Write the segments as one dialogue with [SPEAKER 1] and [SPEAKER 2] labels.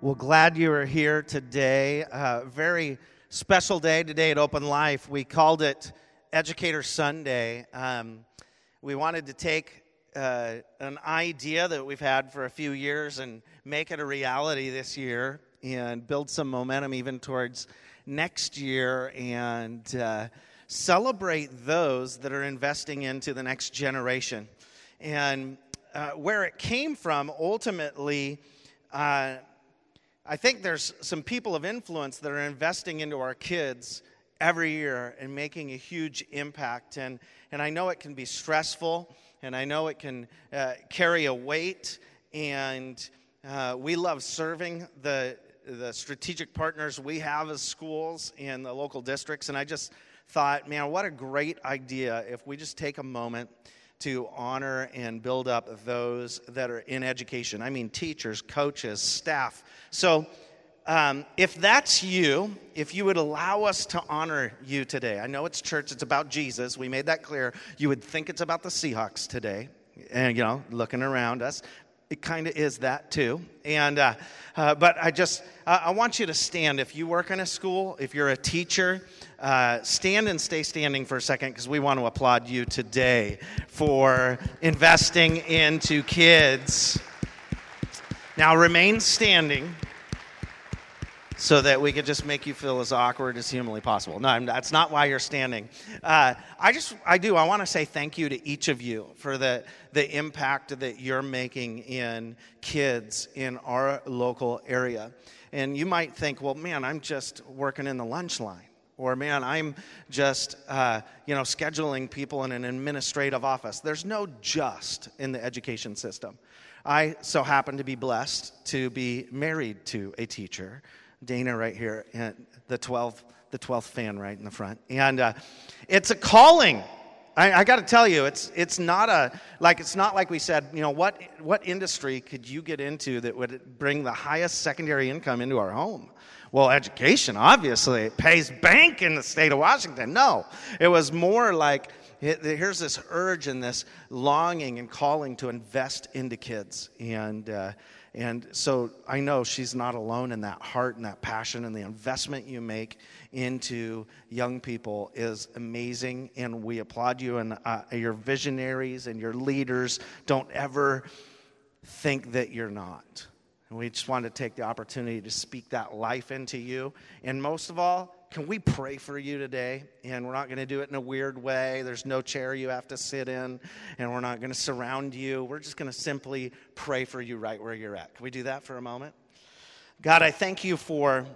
[SPEAKER 1] Well, glad you are here today. Uh, very special day today at Open Life. We called it Educator Sunday. Um, we wanted to take uh, an idea that we've had for a few years and make it a reality this year and build some momentum even towards next year and uh, celebrate those that are investing into the next generation. And uh, where it came from ultimately uh, I think there's some people of influence that are investing into our kids every year and making a huge impact. And, and I know it can be stressful, and I know it can uh, carry a weight. And uh, we love serving the, the strategic partners we have as schools and the local districts. And I just thought, man, what a great idea if we just take a moment to honor and build up those that are in education. I mean, teachers, coaches, staff. So, um, if that's you, if you would allow us to honor you today, I know it's church, it's about Jesus. We made that clear. You would think it's about the Seahawks today, and you know, looking around us. It kind of is that too. And, uh, uh, but I just, uh, I want you to stand. If you work in a school, if you're a teacher, uh, stand and stay standing for a second because we want to applaud you today for investing into kids. Now remain standing so that we could just make you feel as awkward as humanly possible. No, that's not why you're standing. Uh, I just, I do. I want to say thank you to each of you for the the impact that you're making in kids in our local area. And you might think, well, man, I'm just working in the lunch line. Or, man, I'm just, uh, you know, scheduling people in an administrative office. There's no just in the education system. I so happen to be blessed to be married to a teacher Dana right here, the 12th, the 12th fan right in the front. And uh, it's a calling. I, I got to tell you, it's, it's not a, like, it's not like we said, you know, what, what industry could you get into that would bring the highest secondary income into our home? Well, education, obviously, it pays bank in the state of Washington. No, it was more like, here's this urge and this longing and calling to invest into kids. And, uh, and so I know she's not alone in that heart and that passion, and the investment you make into young people is amazing. And we applaud you and uh, your visionaries and your leaders. Don't ever think that you're not. And we just want to take the opportunity to speak that life into you. And most of all, can we pray for you today? And we're not going to do it in a weird way. There's no chair you have to sit in, and we're not going to surround you. We're just going to simply pray for you right where you're at. Can we do that for a moment? God, I thank you for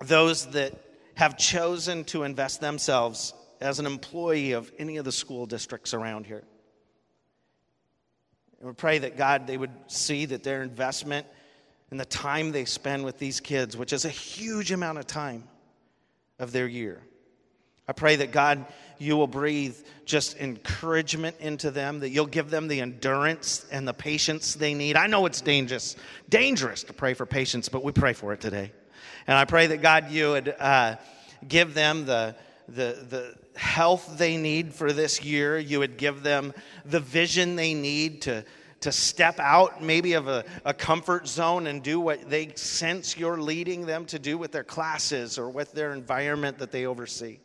[SPEAKER 1] those that have chosen to invest themselves as an employee of any of the school districts around here. And we pray that God, they would see that their investment and the time they spend with these kids, which is a huge amount of time, of their year. I pray that God, you will breathe just encouragement into them, that you'll give them the endurance and the patience they need. I know it's dangerous, dangerous to pray for patience, but we pray for it today. And I pray that God, you would uh, give them the, the, the health they need for this year. You would give them the vision they need to, to step out maybe of a, a comfort zone and do what they sense you're leading them to do with their classes or with their environment that they oversee.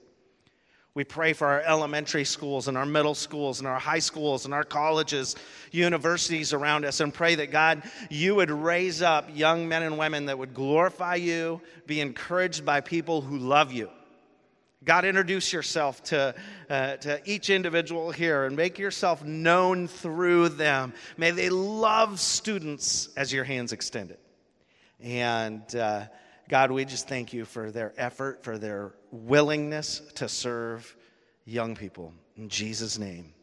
[SPEAKER 1] We pray for our elementary schools and our middle schools and our high schools and our colleges, universities around us, and pray that God, you would raise up young men and women that would glorify you, be encouraged by people who love you God, introduce yourself to, uh, to each individual here and make yourself known through them. May they love students as your hands extended. And uh, God, we just thank you for their effort, for their willingness to serve young people. In Jesus' name,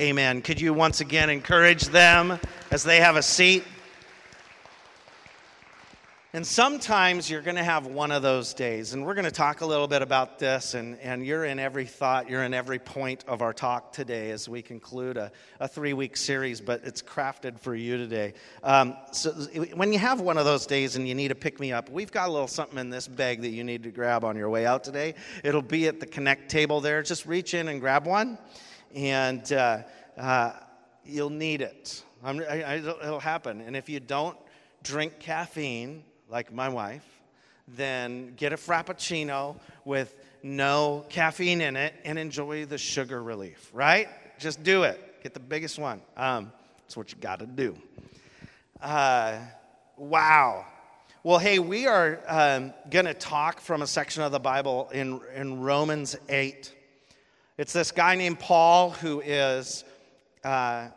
[SPEAKER 1] amen. Could you once again encourage them as they have a seat? And sometimes you're going to have one of those days. And we're going to talk a little bit about this. And, and you're in every thought, you're in every point of our talk today as we conclude a, a three week series, but it's crafted for you today. Um, so when you have one of those days and you need to pick me up, we've got a little something in this bag that you need to grab on your way out today. It'll be at the Connect table there. Just reach in and grab one, and uh, uh, you'll need it. I, I, it'll happen. And if you don't drink caffeine, like my wife, then get a Frappuccino with no caffeine in it and enjoy the sugar relief, right? Just do it. Get the biggest one. Um, that's what you got to do. Uh, wow. Well, hey, we are um, going to talk from a section of the Bible in, in Romans 8. It's this guy named Paul who is. Uh,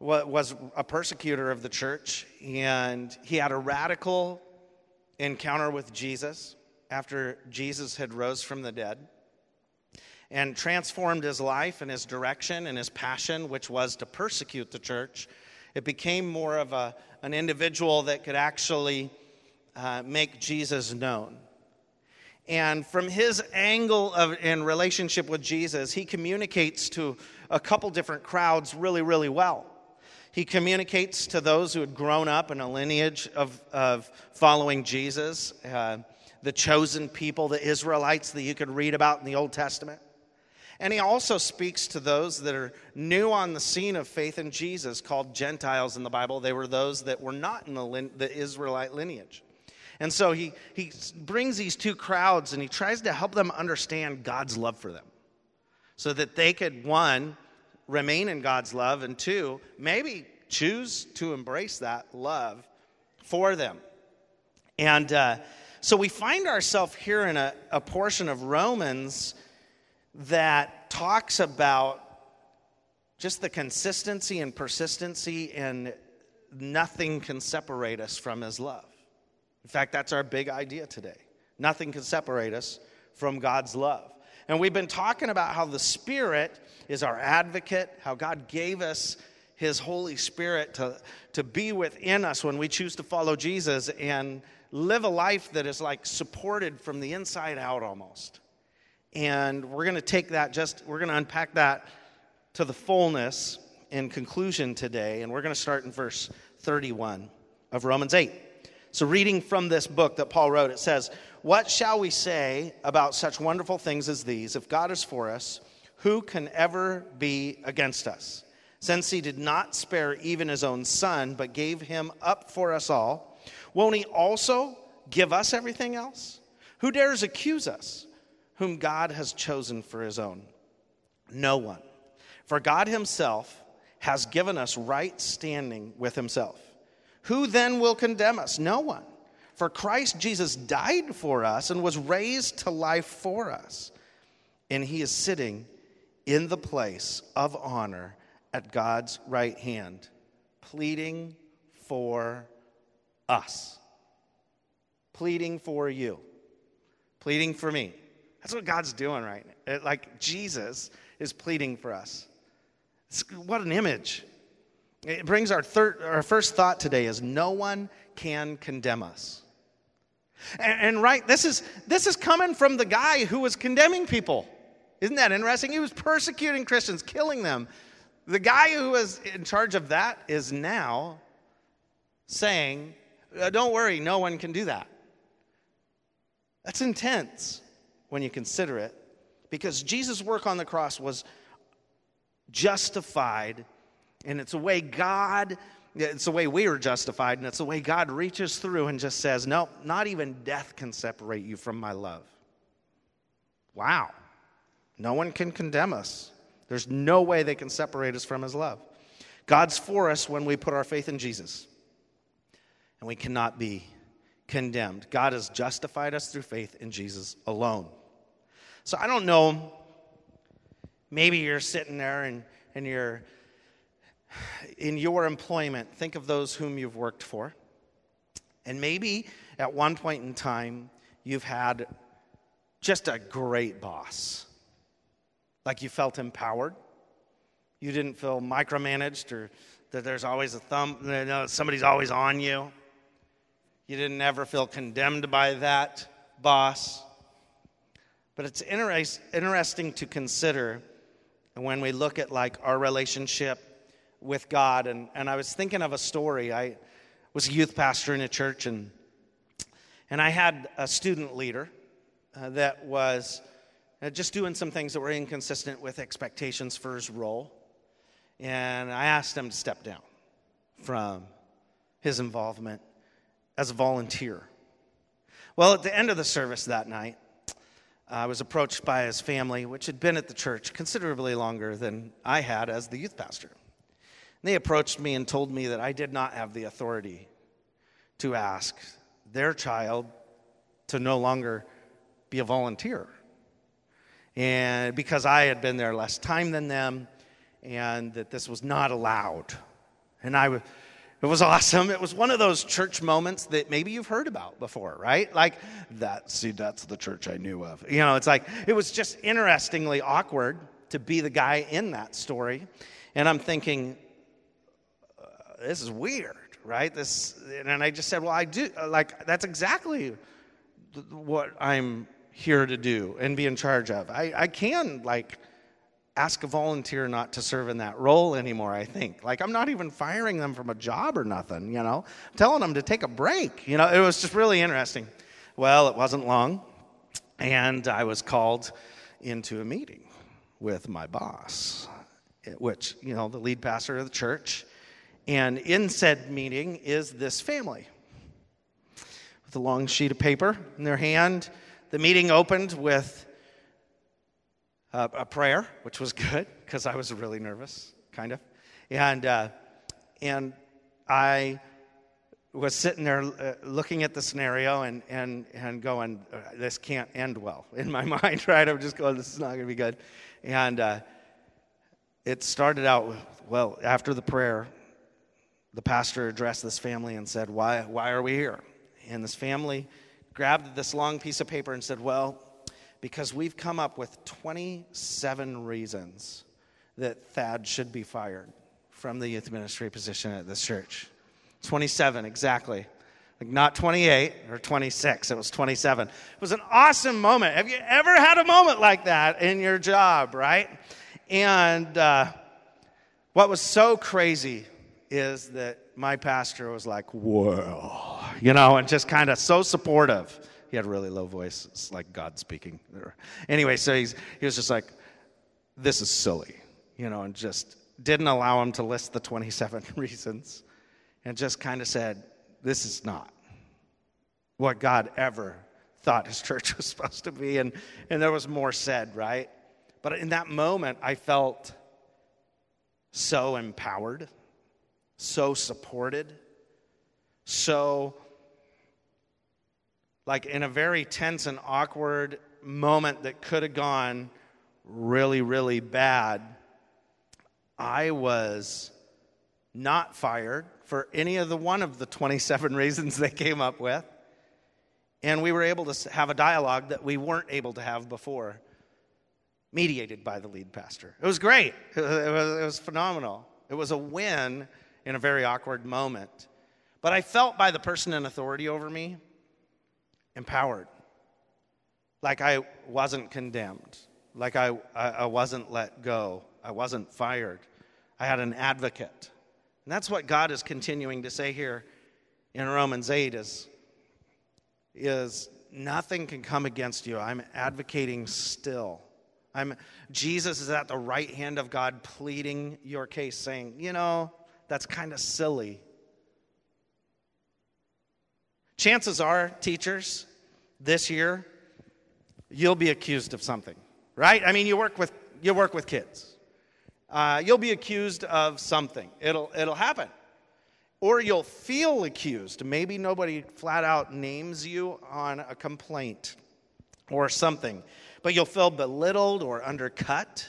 [SPEAKER 1] was a persecutor of the church, and he had a radical encounter with Jesus after Jesus had rose from the dead and transformed his life and his direction and his passion, which was to persecute the church. It became more of a, an individual that could actually uh, make Jesus known. And from his angle of in relationship with Jesus, he communicates to a couple different crowds really, really well. He communicates to those who had grown up in a lineage of, of following Jesus, uh, the chosen people, the Israelites that you could read about in the Old Testament. And he also speaks to those that are new on the scene of faith in Jesus, called Gentiles in the Bible. They were those that were not in the, the Israelite lineage. And so he, he brings these two crowds and he tries to help them understand God's love for them so that they could, one, remain in God's love, and two, maybe choose to embrace that love for them. And uh, so we find ourselves here in a, a portion of Romans that talks about just the consistency and persistency, and nothing can separate us from his love. In fact, that's our big idea today. Nothing can separate us from God's love. And we've been talking about how the Spirit is our advocate, how God gave us His Holy Spirit to, to be within us when we choose to follow Jesus and live a life that is like supported from the inside out almost. And we're going to take that just, we're going to unpack that to the fullness in conclusion today. And we're going to start in verse 31 of Romans 8. So, reading from this book that Paul wrote, it says, What shall we say about such wonderful things as these? If God is for us, who can ever be against us? Since he did not spare even his own son, but gave him up for us all, won't he also give us everything else? Who dares accuse us, whom God has chosen for his own? No one. For God himself has given us right standing with himself. Who then will condemn us? No one. For Christ Jesus died for us and was raised to life for us. And he is sitting in the place of honor at God's right hand, pleading for us. Pleading for you. Pleading for me. That's what God's doing right now. Like Jesus is pleading for us. What an image. It brings our, third, our first thought today is no one can condemn us. And, and, right, this is, this is coming from the guy who was condemning people. Isn't that interesting? He was persecuting Christians, killing them. The guy who was in charge of that is now saying, uh, Don't worry, no one can do that. That's intense when you consider it, because Jesus' work on the cross was justified and it's a way God, it's the way we are justified, and it's the way God reaches through and just says, No, not even death can separate you from my love. Wow. No one can condemn us. There's no way they can separate us from his love. God's for us when we put our faith in Jesus, and we cannot be condemned. God has justified us through faith in Jesus alone. So I don't know, maybe you're sitting there and, and you're in your employment, think of those whom you've worked for. And maybe at one point in time, you've had just a great boss. Like you felt empowered. You didn't feel micromanaged or that there's always a thumb, somebody's always on you. You didn't ever feel condemned by that boss. But it's interesting to consider when we look at like our relationship with God. And, and I was thinking of a story. I was a youth pastor in a church, and, and I had a student leader uh, that was uh, just doing some things that were inconsistent with expectations for his role. And I asked him to step down from his involvement as a volunteer Well, at the end of the service that night, I was approached by his family, which had been at the church considerably longer than I had as the youth pastor. They approached me and told me that I did not have the authority to ask their child to no longer be a volunteer. And because I had been there less time than them, and that this was not allowed. And I was. it was awesome. It was one of those church moments that maybe you've heard about before, right? Like that, see, that's the church I knew of. You know, it's like, it was just interestingly awkward to be the guy in that story. And I'm thinking, this is weird, right? This, and I just said, well, I do, like, that's exactly what I'm here to do and be in charge of. I, I can, like, ask a volunteer not to serve in that role anymore, I think. Like, I'm not even firing them from a job or nothing, you know? I'm telling them to take a break. You know, it was just really interesting. Well, it wasn't long, and I was called into a meeting with my boss, eh, which, you know, the lead pastor of the church. And in said meeting is this family with a long sheet of paper in their hand. The meeting opened with uh, a prayer, which was good because I was really nervous, kind of. And, uh, and I was sitting there uh, looking at the scenario and, and, and going, uh, this can't end well in my mind, right? I'm just going, this is not going to be good. And uh, it started out, well, after the prayer, the pastor addressed this family and said, why, why are we here? And this family grabbed this long piece of paper and said, well, because we've come up with 27 reasons that Thad should be fired from the youth ministry position at this church. 27, exactly. Like not 28 or 26, it was 27. It was an awesome moment. Have you ever had a moment like that in your job, right? And uh, what was so crazy is that my pastor was like, whoa, you know, and just kind of so supportive. He had a really low voice. It's like God speaking. Anyway, so he's, he was just like, this is silly, you know, and just didn't allow him to list the 27 reasons and just kind of said, this is not what God ever thought his church was supposed to be. And, and there was more said, right? But in that moment, I felt so empowered, so supported, so like in a very tense and awkward moment that could have gone really, really bad, I was not fired for any of the one of the 27 reasons they came up with. And we were able to have a dialogue that we weren't able to have before, mediated by the lead pastor. It was great. It was, it was phenomenal. It was a win in a very awkward moment. But I felt by the person in authority over me empowered. Like I wasn't condemned. Like I, I, wasn't let go. I wasn't fired. I had an advocate. And that's what God is continuing to say here in Romans 8 is, is nothing can come against you. I'm advocating still. I'm, Jesus is at the right hand of God pleading your case, saying, you know, that's kind of silly. Chances are, teachers, this year, you'll be accused of something, right? I mean, you work with, you work with kids. Uh, you'll be accused of something. It'll, it'll happen. Or you'll feel accused. Maybe nobody flat out names you on a complaint or something, but you'll feel belittled or undercut,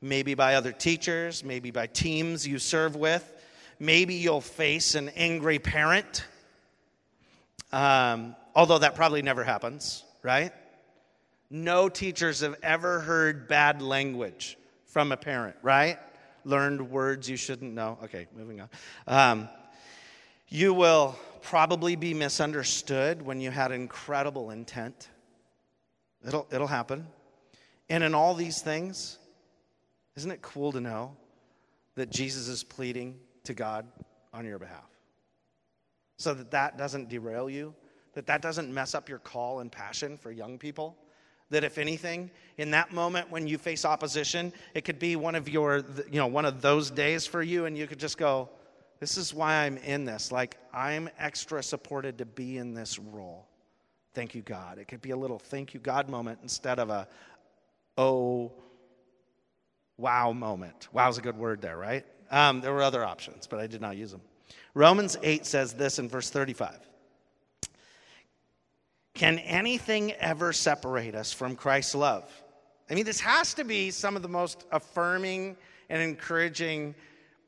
[SPEAKER 1] maybe by other teachers, maybe by teams you serve with. Maybe you'll face an angry parent. Um, although that probably never happens, right? No teachers have ever heard bad language from a parent, right? Learned words you shouldn't know. Okay, moving on. Um, you will probably be misunderstood when you had incredible intent. It'll, it'll happen. And in all these things, isn't it cool to know that Jesus is pleading to God on your behalf? So that that doesn't derail you, that that doesn't mess up your call and passion for young people that if anything in that moment when you face opposition it could be one of your you know one of those days for you and you could just go this is why i'm in this like i'm extra supported to be in this role thank you, God. It could be a little thank you, God moment instead of a oh, wow moment. Wow is a good word there, right? Um, there were other options, but I did not use them. Romans 8 says this in verse 35 Can anything ever separate us from Christ's love? I mean, this has to be some of the most affirming and encouraging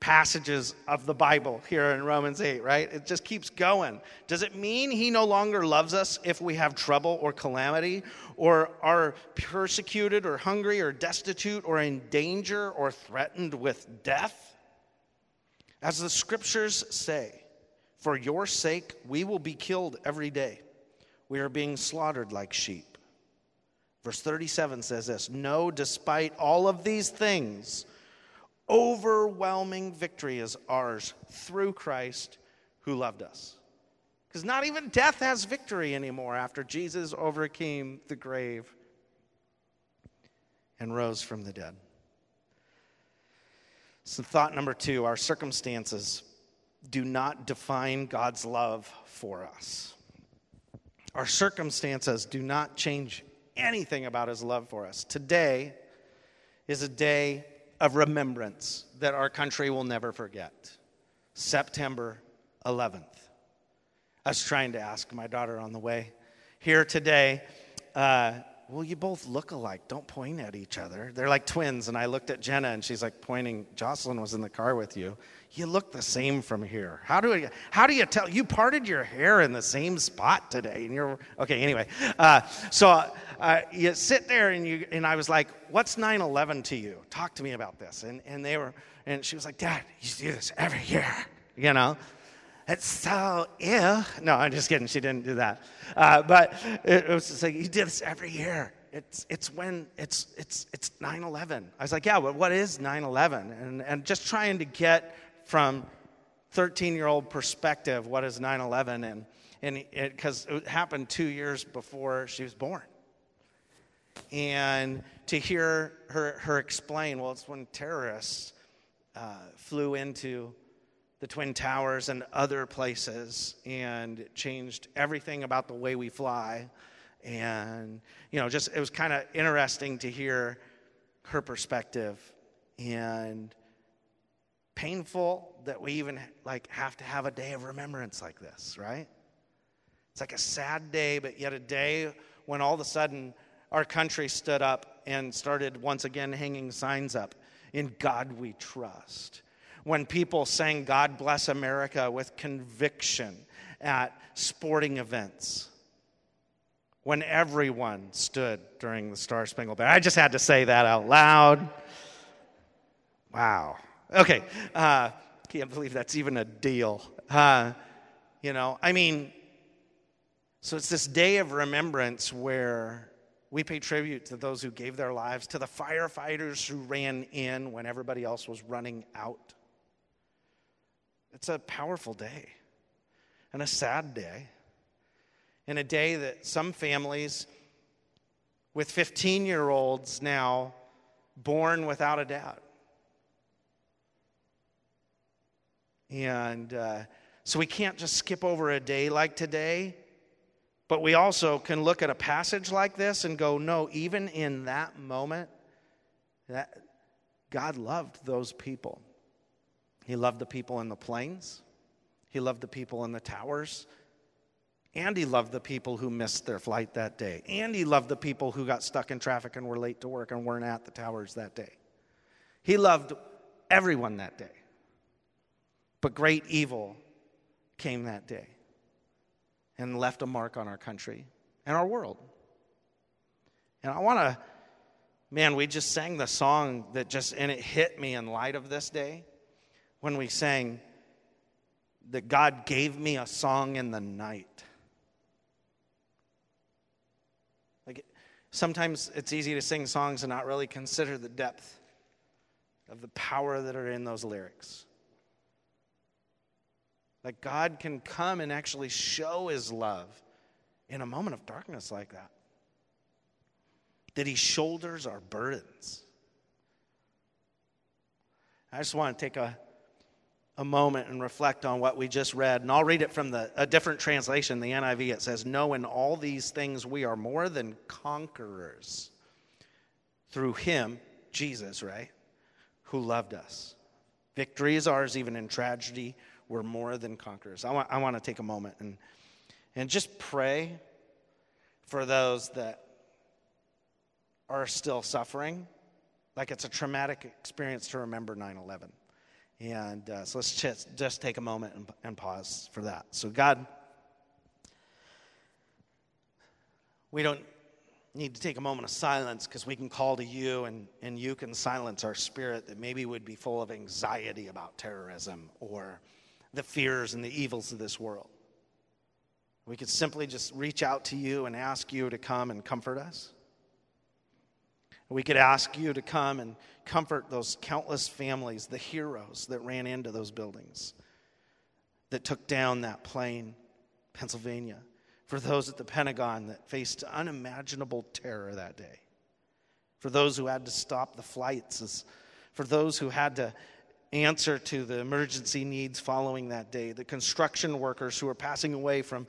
[SPEAKER 1] passages of the Bible here in Romans 8, right? It just keeps going. Does it mean he no longer loves us if we have trouble or calamity, or are persecuted, or hungry, or destitute, or in danger, or threatened with death? As the scriptures say, for your sake we will be killed every day. We are being slaughtered like sheep. Verse 37 says this No, despite all of these things, overwhelming victory is ours through Christ who loved us. Because not even death has victory anymore after Jesus overcame the grave and rose from the dead. So, thought number two our circumstances do not define God's love for us. Our circumstances do not change anything about his love for us. Today is a day of remembrance that our country will never forget. September 11th. I was trying to ask my daughter on the way here today, uh, well, you both look alike. Don't point at each other. They're like twins. And I looked at Jenna and she's like pointing. Jocelyn was in the car with you. You look the same from here. How do, I, how do you tell? You parted your hair in the same spot today. And you're, okay, anyway. Uh, so uh, you sit there and you and I was like, "What's 9/11 to you? Talk to me about this." And and they were and she was like, "Dad, you do this every year." You know, it's so ill. No, I'm just kidding. She didn't do that. Uh, but it, was just like you do this every year. It's it's when it's it's it's 9/11. I was like, "Yeah, but what is 9/11?" And and just trying to get from 13 year old perspective what is 9/11 and and because it, it happened two years before she was born and to hear her, her explain, well, it's when terrorists uh, flew into the Twin Towers and other places and it changed everything about the way we fly. And, you know, just it was kind of interesting to hear her perspective and painful that we even like have to have a day of remembrance like this, right? It's like a sad day, but yet a day when all of a sudden our country stood up and started once again hanging signs up In God we trust. When people sang God Bless America with conviction at sporting events. When everyone stood during the Star Spangled Banner. I just had to say that out loud. Wow. Okay. Uh, can't believe that's even a deal. Uh, you know, I mean, so it's this day of remembrance where we pay tribute to those who gave their lives, to the firefighters who ran in when everybody else was running out. It's a powerful day and a sad day, and a day that some families with 15 year olds now born without a dad. And uh, so we can't just skip over a day like today but we also can look at a passage like this and go, no, even in that moment, that God loved those people. He loved the people in the planes, He loved the people in the towers, and He loved the people who missed their flight that day, and He loved the people who got stuck in traffic and were late to work and weren't at the towers that day. He loved everyone that day. But great evil came that day and left a mark on our country and our world. And I want to, man, we just sang the song that just, and it hit me in light of this day when we sang that God gave me a song in the night. Like, sometimes it's easy to sing songs and not really consider the depth of the power that are in those lyrics. That God can come and actually show his love in a moment of darkness like that. That he shoulders our burdens. I just want to take a a moment and reflect on what we just read. And I'll read it from the, a different translation, the NIV. It says, No, in all these things we are more than conquerors through him, Jesus, right? Who loved us. Victory is ours even in tragedy. We're more than conquerors. I want, I want to take a moment and, and just pray for those that are still suffering. Like it's a traumatic experience to remember 9 11. And uh, so let's just, just take a moment and, and pause for that. So, God, we don't need to take a moment of silence because we can call to you and, and you can silence our spirit that maybe would be full of anxiety about terrorism or the fears and the evils of this world. We could simply just reach out to you and ask you to come and comfort us. We could ask you to come and comfort those countless families, the heroes that ran into those buildings, that took down that plane, Pennsylvania, for those at the Pentagon that faced unimaginable terror that day, for those who had to stop the flights, for those who had to answer to the emergency needs following that day, the construction workers who are passing away from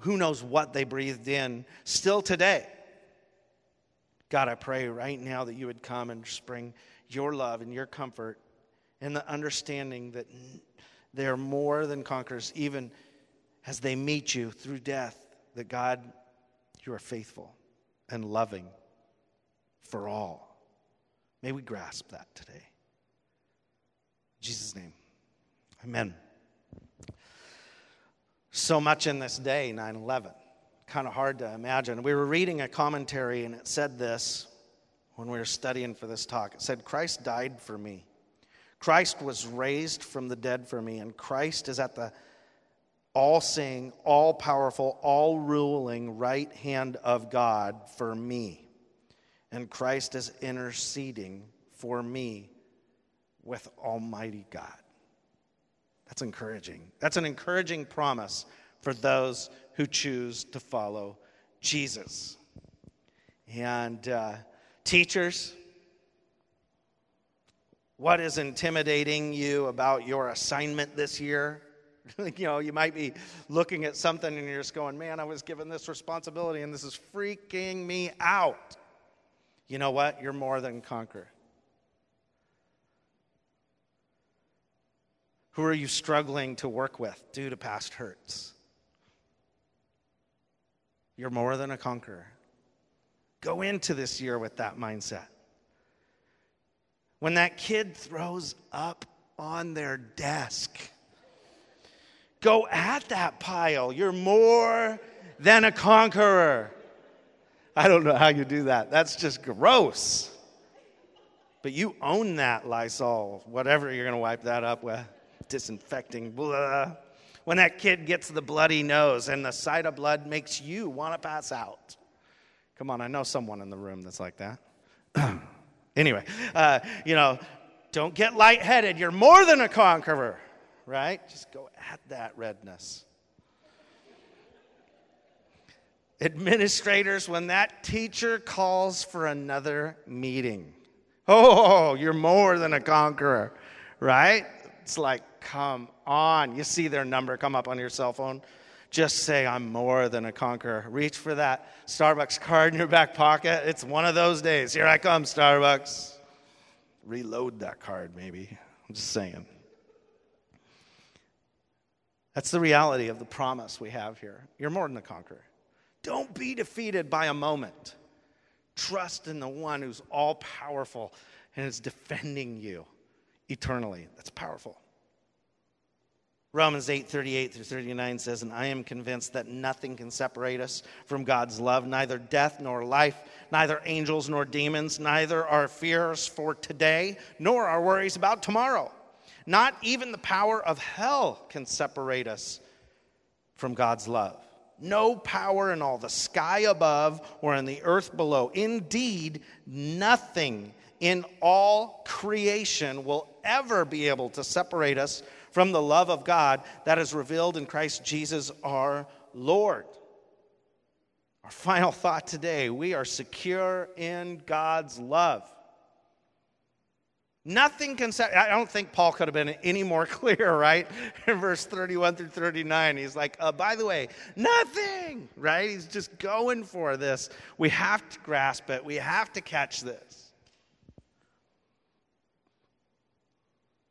[SPEAKER 1] who knows what they breathed in still today God, I pray right now that you would come and bring your love and your comfort and the understanding that they are more than conquerors, even as they meet you through death, that God, you are faithful and loving for all. May we grasp that today. In Jesus' name, amen. So much in this day, 9 11 kind of hard to imagine. We were reading a commentary, and it said this when we were studying for this talk. It said, Christ died for me. Christ was raised from the dead for me, and Christ is at the all seeing, all powerful, all ruling right hand of God for me. And Christ is interceding for me with Almighty God. That's encouraging. That's an encouraging promise for those who choose to follow Jesus. And uh, teachers, what is intimidating you about your assignment this year? you know, you might be looking at something and you're just going, man, I was given this responsibility and this is freaking me out. You know what? You're more than conqueror. Who are you struggling to work with due to past hurts? You're more than a conqueror. Go into this year with that mindset. When that kid throws up on their desk, go at that pile. You're more than a conqueror. I don't know how you do that. That's just gross. But you own that Lysol, whatever you're going to wipe that up with, disinfecting, blah. When that kid gets the bloody nose and the sight of blood makes you want to pass out. Come on, I know someone in the room that's like that. anyway, uh, you know, don't get lightheaded. You're more than a conqueror, right? Just go at that redness. Administrators, when that teacher calls for another meeting, oh, you're more than a conqueror, right? It's like, come on. You see their number come up on your cell phone. Just say, I'm more than a conqueror. Reach for that Starbucks card in your back pocket. It's one of those days. Here I come, Starbucks. Reload that card, maybe. I'm just saying. That's the reality of the promise we have here. You're more than a conqueror. Don't be defeated by a moment. Trust in the one who's all powerful and is defending you eternally. That's powerful. Romans 8 38 through 39 says, And I am convinced that nothing can separate us from God's love, neither death nor life, neither angels nor demons, neither our fears for today nor our worries about tomorrow. Not even the power of hell can separate us from God's love. No power in all the sky above or in the earth below. Indeed, nothing in all creation will ever be able to separate us from the love of God that is revealed in Christ Jesus our Lord. Our final thought today we are secure in God's love. Nothing can set, I don't think Paul could have been any more clear, right? In verse 31 through 39, he's like, uh, by the way, nothing, right? He's just going for this. We have to grasp it, we have to catch this.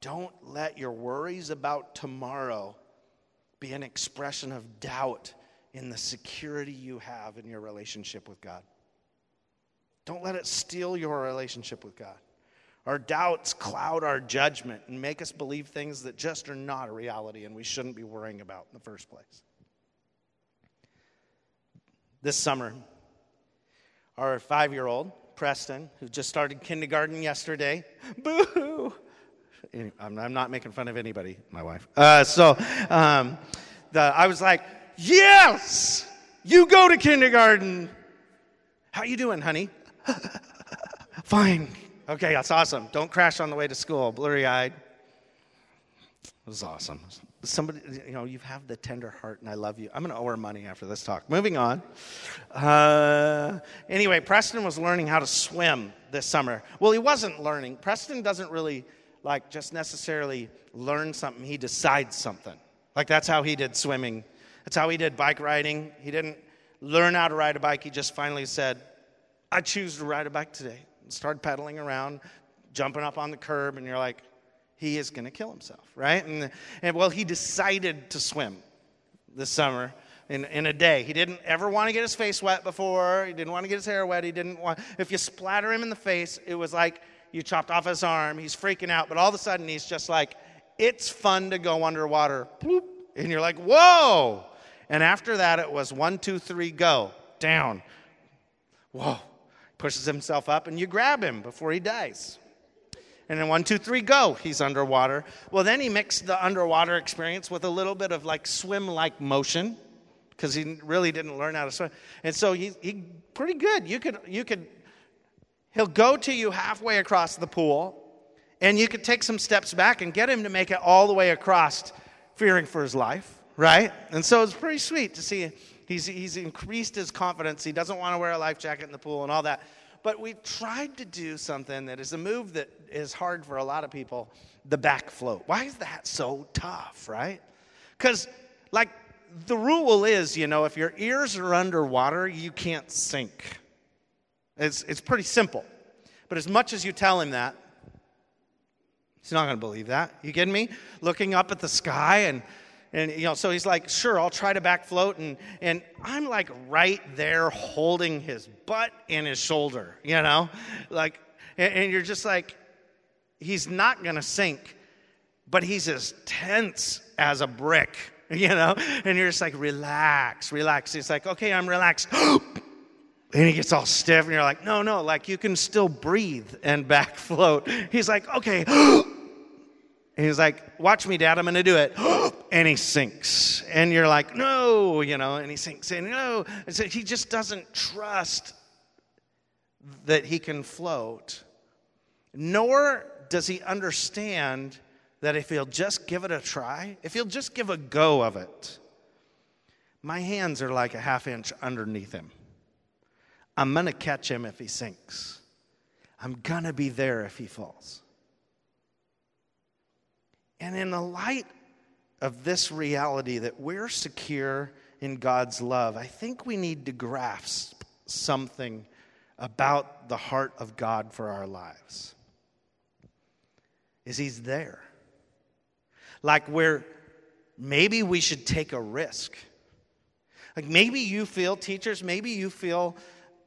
[SPEAKER 1] Don't let your worries about tomorrow be an expression of doubt in the security you have in your relationship with God. Don't let it steal your relationship with God. Our doubts cloud our judgment and make us believe things that just are not a reality and we shouldn't be worrying about in the first place. This summer, our five year old, Preston, who just started kindergarten yesterday, boo hoo, I'm, not making fun of anybody, my wife. Uh, so um, the, I was like, yes, you go to kindergarten. How you doing, honey? Fine. Okay, that's awesome. Don't crash on the way to school, blurry eyed. It was awesome. Somebody, you know, you have the tender heart, and I love you. I'm going to owe her money after this talk. Moving on. Uh, anyway, Preston was learning how to swim this summer. Well, he wasn't learning. Preston doesn't really like just necessarily learn something, he decides something. Like that's how he did swimming. That's how he did bike riding. He didn't learn how to ride a bike. He just finally said, I choose to ride a bike today. And started pedaling around, jumping up on the curb, and you're like, he is going to kill himself, right? And, and well, he decided to swim this summer in, in a day. He didn't ever want to get his face wet before. He didn't want to get his hair wet. He didn't want, if you splatter him in the face, it was like you chopped off his arm. He's freaking out, but all of a sudden he's just like, it's fun to go underwater. Bloop. And you're like, whoa. And after that, it was one, two, three, go, down. Whoa. Pushes himself up, and you grab him before he dies. And then one, two, three, go. He's underwater. Well, then he mixed the underwater experience with a little bit of like swim like motion because he really didn't learn how to swim. And so he, he pretty good. You could, you could He'll go to you halfway across the pool, and you could take some steps back and get him to make it all the way across, fearing for his life, right? And so it's pretty sweet to see he's, he's increased his confidence. He doesn't want to wear a life jacket in the pool and all that. But we tried to do something that is a move that is hard for a lot of people the back float. Why is that so tough, right? Because, like, the rule is, you know, if your ears are underwater, you can't sink. It's, it's pretty simple. But as much as you tell him that, he's not going to believe that. You kidding me? Looking up at the sky and and you know, so he's like, sure, I'll try to back float. And and I'm like right there holding his butt and his shoulder, you know? Like, and, and you're just like, he's not gonna sink, but he's as tense as a brick, you know? And you're just like, relax, relax. He's like, okay, I'm relaxed. And he gets all stiff, and you're like, no, no, like you can still breathe and back float. He's like, okay. and he's like, watch me, Dad, I'm to do it. and he sinks. And you're like, no, you know, and he sinks in, no. And so he just doesn't trust that he can float, nor does he understand that if he'll just give it a try, if he'll just give a go of it, my hands are like a half inch underneath him. I'm going to catch him if he sinks. I'm going to be there if he falls. And in the light of this reality that we're secure in God's love, I think we need to grasp something about the heart of God for our lives. Is he's there. Like where maybe we should take a risk. Like maybe you feel, teachers, maybe you feel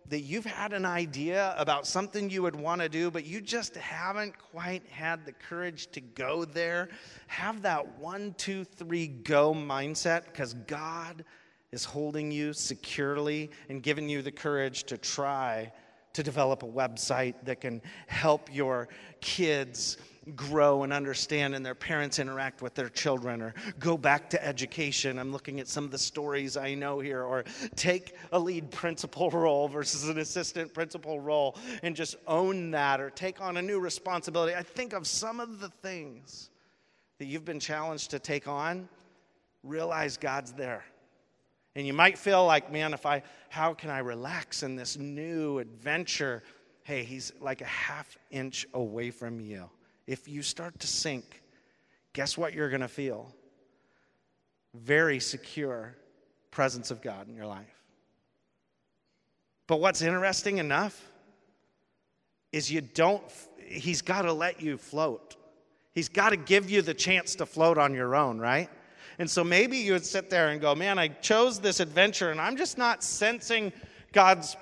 [SPEAKER 1] that you've had an idea about something you would want to do, but you just haven't quite had the courage to go there, have that one, two, three, go mindset because God is holding you securely and giving you the courage to try to develop a website that can help your kids grow and understand and their parents interact with their children or go back to education. I'm looking at some of the stories I know here, or take a lead principal role versus an assistant principal role and just own that or take on a new responsibility. I think of some of the things that you've been challenged to take on, realize God's there. And you might feel like, man, if I, how can I relax in this new adventure? Hey, he's like a half inch away from you if you start to sink, guess what you're going to feel? Very secure presence of God in your life. But what's interesting enough is you don't, he's got to let you float. He's got to give you the chance to float on your own, right? And so maybe you would sit there and go, man, I chose this adventure and I'm just not sensing God's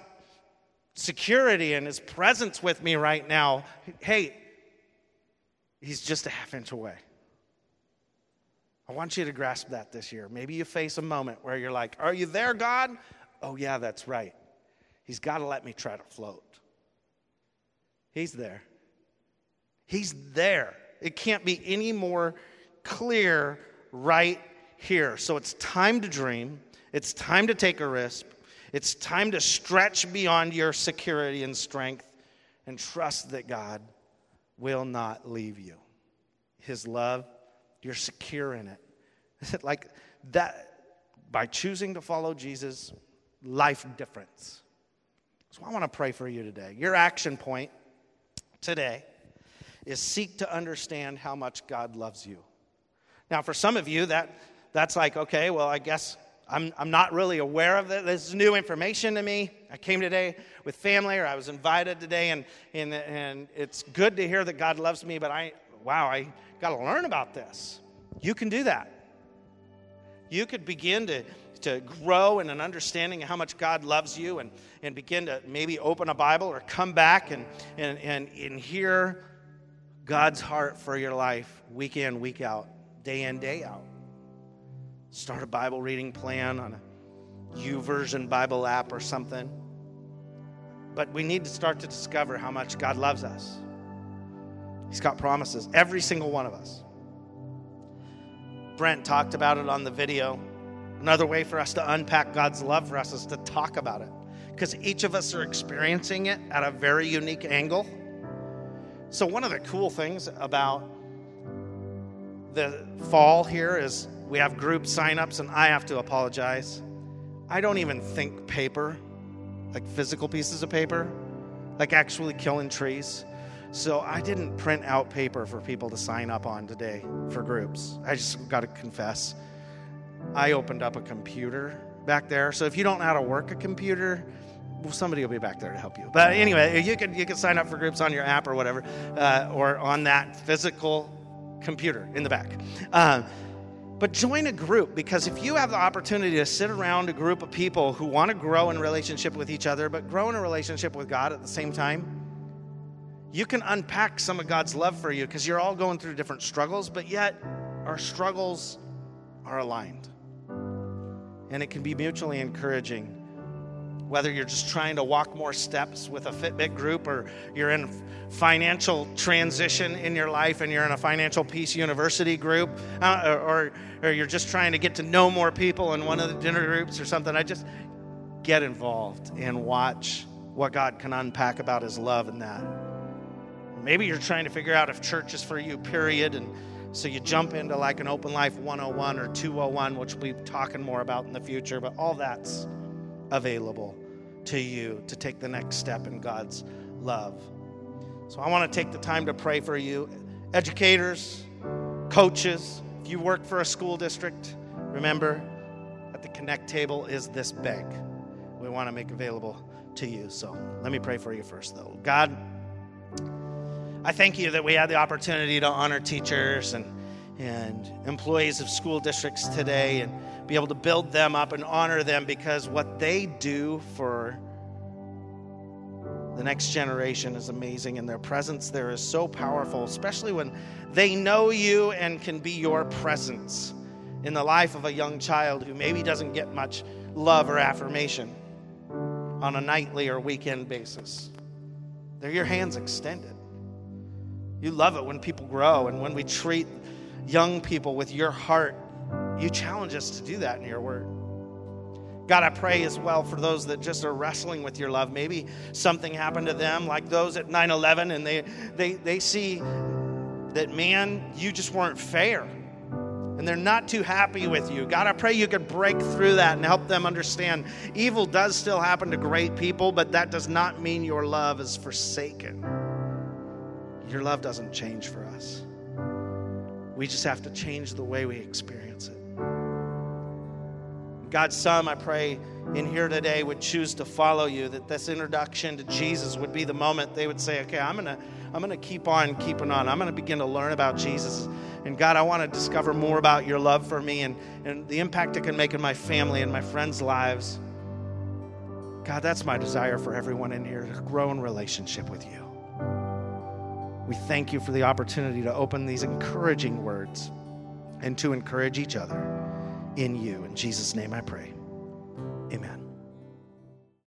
[SPEAKER 1] security and his presence with me right now. Hey, he's just a half inch away. I want you to grasp that this year. Maybe you face a moment where you're like, Are you there, God? Oh, yeah, that's right. He's got to let me try to float. He's there. He's there. It can't be any more clear right here. So it's time to dream. It's time to take a risk. It's time to stretch beyond your security and strength and trust that God will not leave you. His love, you're secure in it. like that, by choosing to follow Jesus, life difference. So I want to pray for you today. Your action point today is seek to understand how much God loves you. Now, for some of you, that, that's like, okay, well, I guess I'm, I'm not really aware of it. This is new information to me. I came today with family, or I was invited today, and, and, and it's good to hear that God loves me, but I, wow, I got to learn about this. You can do that. You could begin to, to grow in an understanding of how much God loves you and, and begin to maybe open a Bible or come back and, and, and, and hear God's heart for your life week in, week out, day in, day out. Start a Bible reading plan on a YouVersion Bible app or something. But we need to start to discover how much God loves us. He's got promises, every single one of us. Brent talked about it on the video. Another way for us to unpack God's love for us is to talk about it because each of us are experiencing it at a very unique angle. So, one of the cool things about the fall here is we have group signups, and I have to apologize. I don't even think paper, like physical pieces of paper, like actually killing trees. So I didn't print out paper for people to sign up on today for groups. I just got to confess. I opened up a computer back there. So if you don't know how to work a computer, well, somebody will be back there to help you. But anyway, you can you can sign up for groups on your app or whatever, uh, or on that physical computer in the back. Uh, but join a group because if you have the opportunity to sit around a group of people who want to grow in relationship with each other, but grow in a relationship with God at the same time, you can unpack some of God's love for you because you're all going through different struggles, but yet our struggles are aligned. And it can be mutually encouraging whether you're just trying to walk more steps with a Fitbit group or you're in financial transition in your life and you're in a financial peace university group uh, or, or you're just trying to get to know more people in one of the dinner groups or something, I just get involved and watch what God can unpack about his love in that. Maybe you're trying to figure out if church is for you, period, and so you jump into like an open life 101 or 201, which we'll be talking more about in the future, but all that's available to you to take the next step in God's love. So I want to take the time to pray for you. Educators, coaches, if you work for a school district, remember that the Connect table is this big. We want to make available to you. So let me pray for you first, though. God, I thank you that we had the opportunity to honor teachers and, and employees of school districts today and be able to build them up and honor them because what they do for the next generation is amazing and their presence there is so powerful, especially when they know you and can be your presence in the life of a young child who maybe doesn't get much love or affirmation on a nightly or weekend basis. They're your hands extended. You love it when people grow and when we treat young people with your heart you challenge us to do that in your word. God, I pray as well for those that just are wrestling with your love. Maybe something happened to them, like those at 9 11, and they, they, they see that, man, you just weren't fair. And they're not too happy with you. God, I pray you could break through that and help them understand evil does still happen to great people, but that does not mean your love is forsaken. Your love doesn't change for us. We just have to change the way we experience it. God, some, I pray, in here today would choose to follow you, that this introduction to Jesus would be the moment they would say, okay, I'm going to I'm going to keep on keeping on. I'm going to begin to learn about Jesus. And God, I want to discover more about your love for me and, and the impact it can make in my family and my friends' lives. God, that's my desire for everyone in here to grow in relationship with you. We thank you for the opportunity to open these encouraging words and to encourage each other in you. In Jesus' name I pray. Amen.